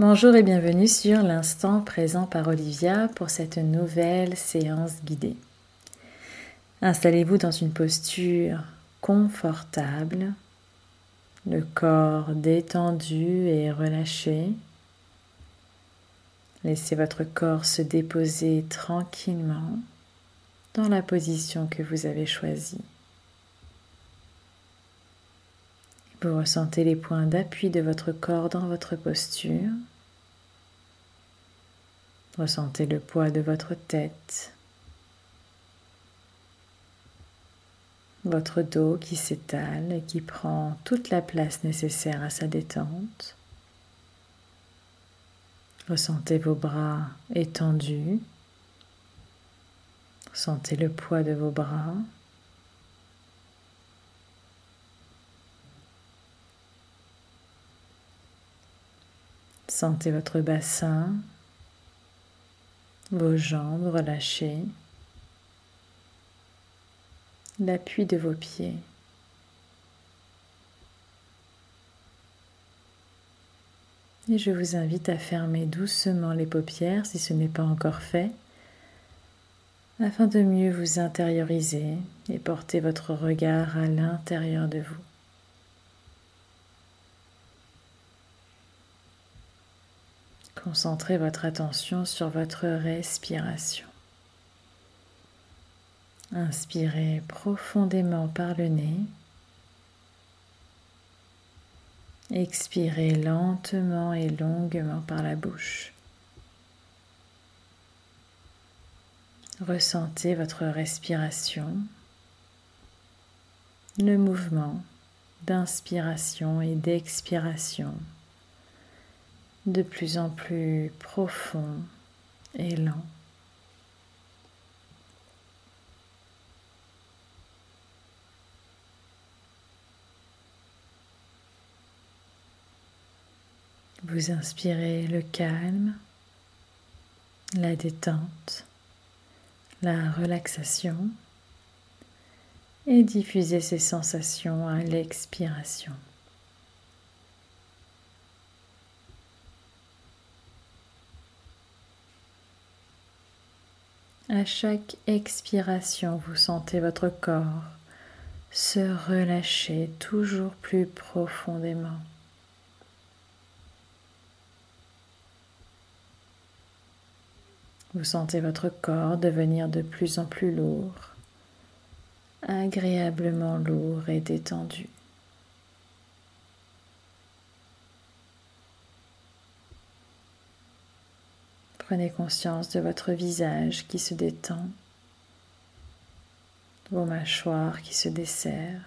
Bonjour et bienvenue sur l'instant présent par Olivia pour cette nouvelle séance guidée. Installez-vous dans une posture confortable, le corps détendu et relâché. Laissez votre corps se déposer tranquillement dans la position que vous avez choisie. Vous ressentez les points d'appui de votre corps dans votre posture. Ressentez le poids de votre tête, votre dos qui s'étale et qui prend toute la place nécessaire à sa détente. Ressentez vos bras étendus. Ressentez le poids de vos bras. Sentez votre bassin, vos jambes relâchées, l'appui de vos pieds. Et je vous invite à fermer doucement les paupières si ce n'est pas encore fait, afin de mieux vous intérioriser et porter votre regard à l'intérieur de vous. Concentrez votre attention sur votre respiration. Inspirez profondément par le nez. Expirez lentement et longuement par la bouche. Ressentez votre respiration, le mouvement d'inspiration et d'expiration de plus en plus profond et lent. Vous inspirez le calme, la détente, la relaxation et diffusez ces sensations à l'expiration. À chaque expiration, vous sentez votre corps se relâcher toujours plus profondément. Vous sentez votre corps devenir de plus en plus lourd, agréablement lourd et détendu. Prenez conscience de votre visage qui se détend, vos mâchoires qui se desserrent.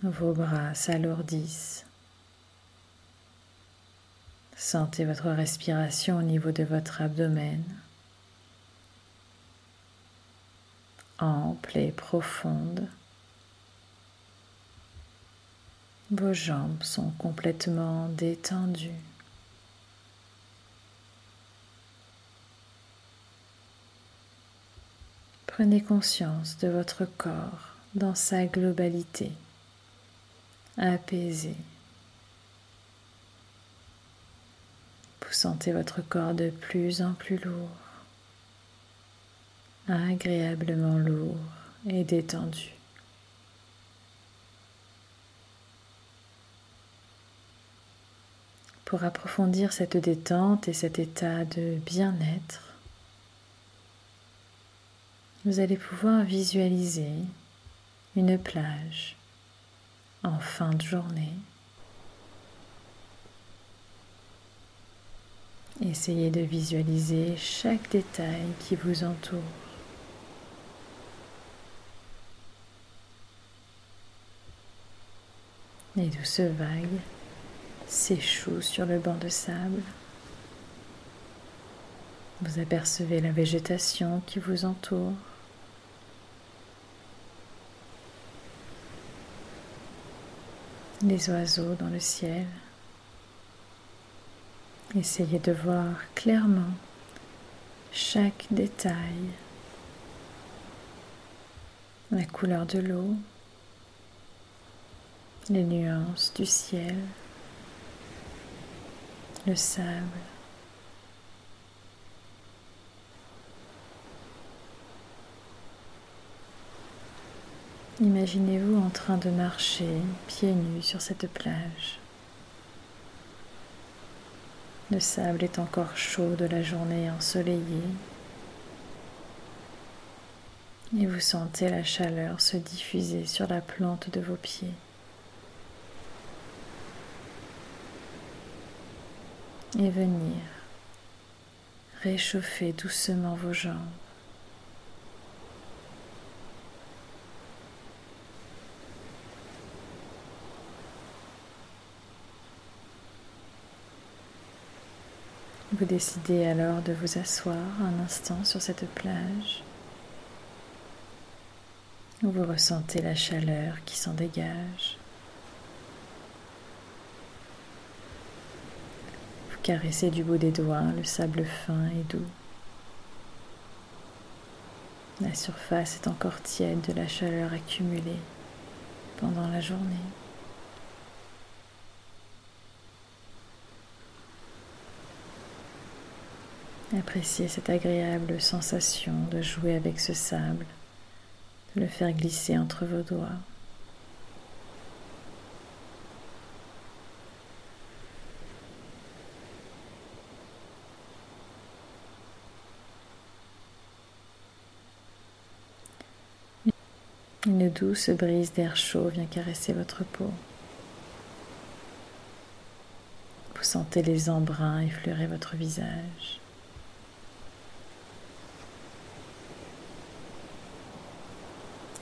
Vos bras s'alourdissent. Sentez votre respiration au niveau de votre abdomen, ample et profonde. Vos jambes sont complètement détendues. Prenez conscience de votre corps dans sa globalité, apaisé. Vous sentez votre corps de plus en plus lourd, agréablement lourd et détendu. Pour approfondir cette détente et cet état de bien-être, vous allez pouvoir visualiser une plage en fin de journée. Essayez de visualiser chaque détail qui vous entoure. Les douces vagues s'échoue sur le banc de sable. Vous apercevez la végétation qui vous entoure. Les oiseaux dans le ciel. Essayez de voir clairement chaque détail, la couleur de l'eau, les nuances du ciel, le sable. Imaginez-vous en train de marcher pieds nus sur cette plage. Le sable est encore chaud de la journée ensoleillée et vous sentez la chaleur se diffuser sur la plante de vos pieds. Et venir réchauffer doucement vos jambes. Vous décidez alors de vous asseoir un instant sur cette plage où vous ressentez la chaleur qui s'en dégage. Vous caressez du bout des doigts le sable fin et doux. La surface est encore tiède de la chaleur accumulée pendant la journée. Appréciez cette agréable sensation de jouer avec ce sable, de le faire glisser entre vos doigts. Une douce brise d'air chaud vient caresser votre peau. Vous sentez les embruns effleurer votre visage.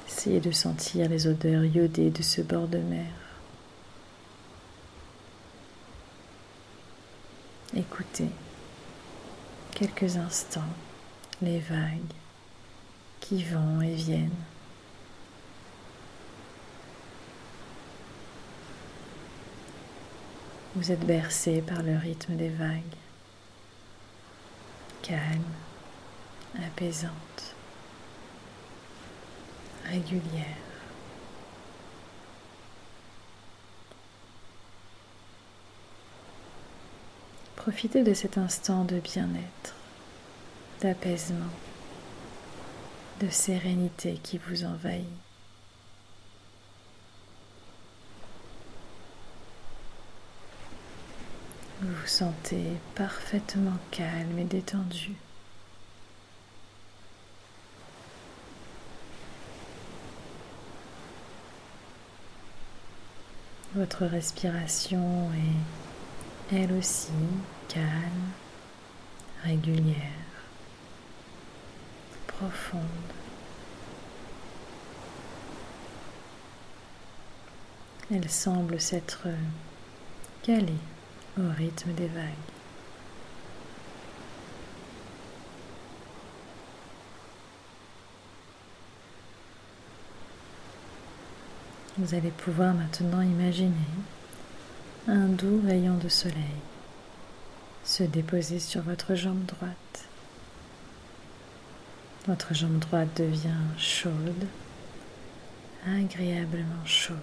Essayez de sentir les odeurs iodées de ce bord de mer. Écoutez quelques instants les vagues qui vont et viennent. Vous êtes bercé par le rythme des vagues, calme, apaisante régulière. Profitez de cet instant de bien-être, d'apaisement, de sérénité qui vous envahit. Vous vous sentez parfaitement calme et détendu. Votre respiration est elle aussi calme, régulière, profonde. Elle semble s'être calée au rythme des vagues. Vous allez pouvoir maintenant imaginer un doux rayon de soleil se déposer sur votre jambe droite. Votre jambe droite devient chaude, agréablement chaude.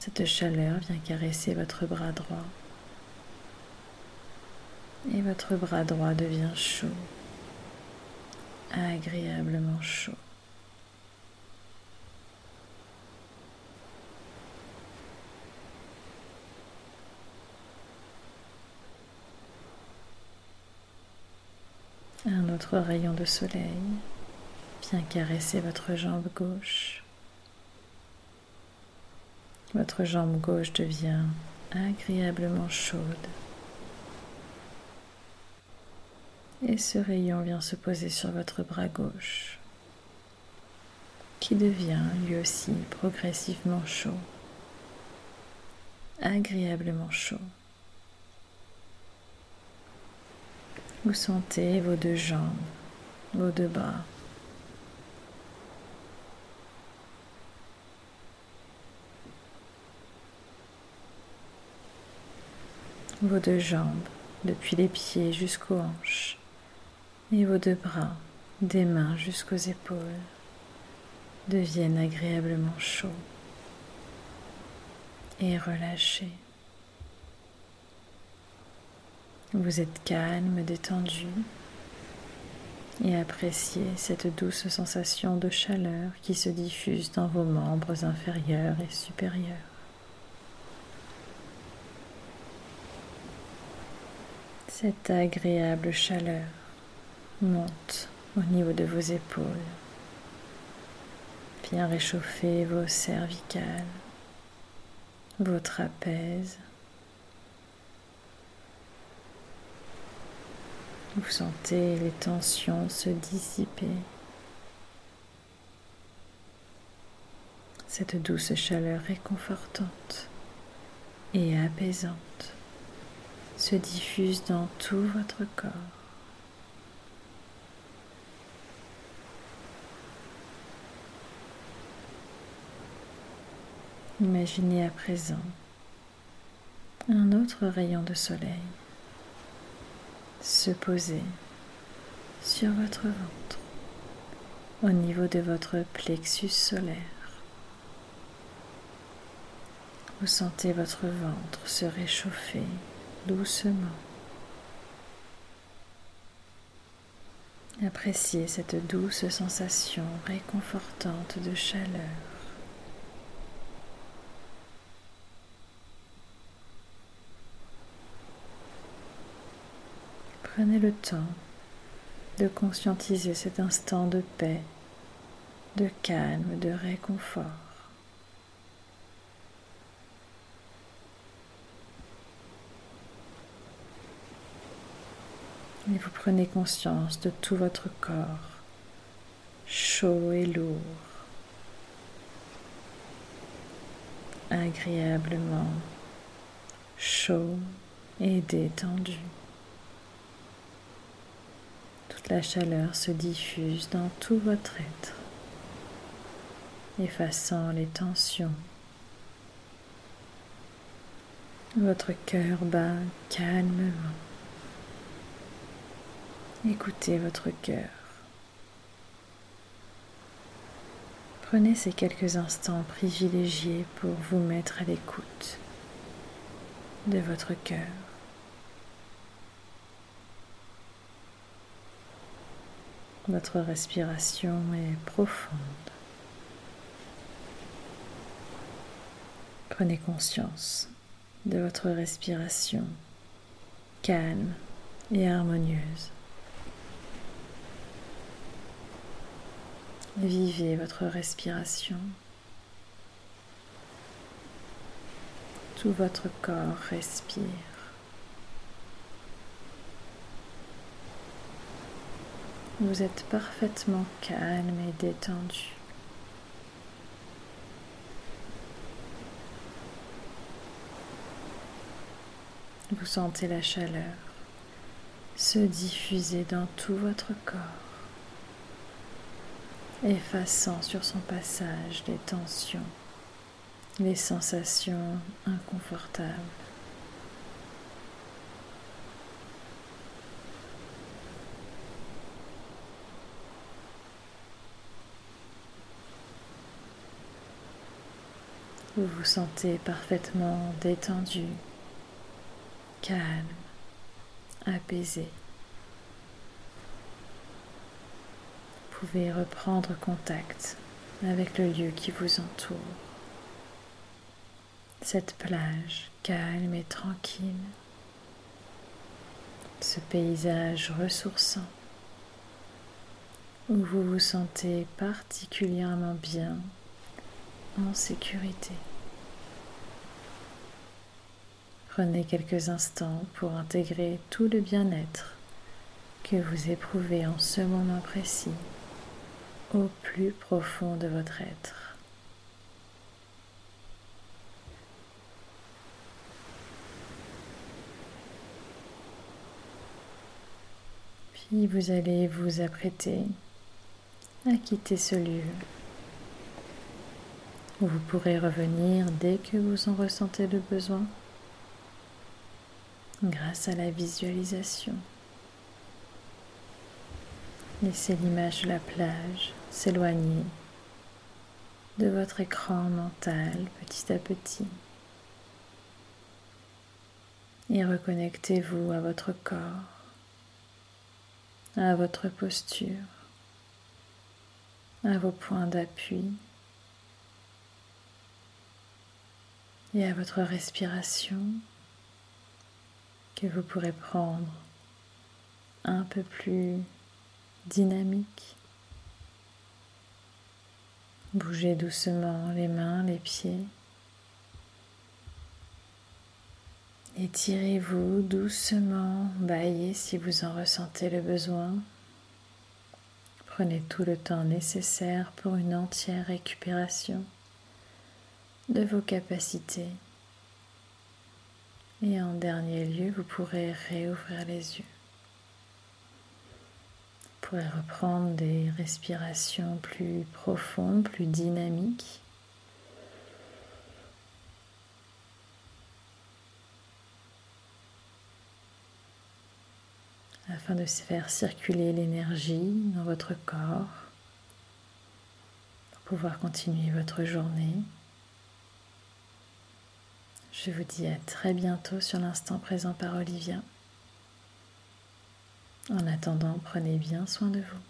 Cette chaleur vient caresser votre bras droit et votre bras droit devient chaud, agréablement chaud. Un autre rayon de soleil vient caresser votre jambe gauche. Votre jambe gauche devient agréablement chaude. Et ce rayon vient se poser sur votre bras gauche, qui devient lui aussi progressivement chaud, agréablement chaud. Vous sentez vos deux jambes, vos deux bras. Vos deux jambes, depuis les pieds jusqu'aux hanches, et vos deux bras, des mains jusqu'aux épaules, deviennent agréablement chauds, et relâché. Vous êtes calme, détendu et appréciez cette douce sensation de chaleur qui se diffuse dans vos membres inférieurs et supérieurs. Cette agréable chaleur monte au niveau de vos épaules. Bien réchauffer vos cervicales, vos trapèzes. Vous sentez les tensions se dissiper. Cette douce chaleur réconfortante et apaisante se diffuse dans tout votre corps. Imaginez à présent un autre rayon de soleil se poser sur votre ventre au niveau de votre plexus solaire. Vous sentez votre ventre se réchauffer doucement. Appréciez cette douce sensation réconfortante de chaleur. Prenez le temps de conscientiser cet instant de paix, de calme, de réconfort. Et vous prenez conscience de tout votre corps, chaud et lourd, agréablement chaud et détendu. La chaleur se diffuse dans tout votre être, effaçant les tensions. Votre cœur bat calmement. Écoutez votre cœur. Prenez ces quelques instants privilégiés pour vous mettre à l'écoute de votre cœur. Votre respiration est profonde. Prenez conscience de votre respiration calme et harmonieuse. Vivez votre respiration. Tout votre corps respire. Vous êtes parfaitement calme et détendu. Vous sentez la chaleur se diffuser dans tout votre corps, effaçant sur son passage les tensions, les sensations inconfortables. Vous vous sentez parfaitement détendu, calme, apaisé. Pouvez reprendre contact avec le lieu qui vous entoure. Cette plage calme et tranquille. Ce paysage ressourçant où vous vous sentez particulièrement bien en sécurité. Prenez quelques instants pour intégrer tout le bien-être que vous éprouvez en ce moment précis au plus profond de votre être. Puis vous allez vous apprêter à quitter ce lieu vous pourrez revenir dès que vous en ressentez le besoin grâce à la visualisation. Laissez l'image de la plage s'éloigner de votre écran mental petit à petit Et reconnectez-vous à votre corps, à votre posture, à vos points d'appui et à votre respiration que vous pourrez prendre un peu plus dynamique. Bougez doucement les mains, les pieds. Étirez-vous doucement, baillez si vous en ressentez le besoin. Prenez tout le temps nécessaire pour une entière récupération de vos capacités. Et en dernier lieu, vous pourrez réouvrir les yeux. Pourrez reprendre des respirations plus profondes, plus dynamiques. afin de faire circuler l'énergie dans votre corps pour pouvoir continuer votre journée. Je vous dis à très bientôt sur l'instant présent par Olivia. En attendant, prenez bien soin de vous.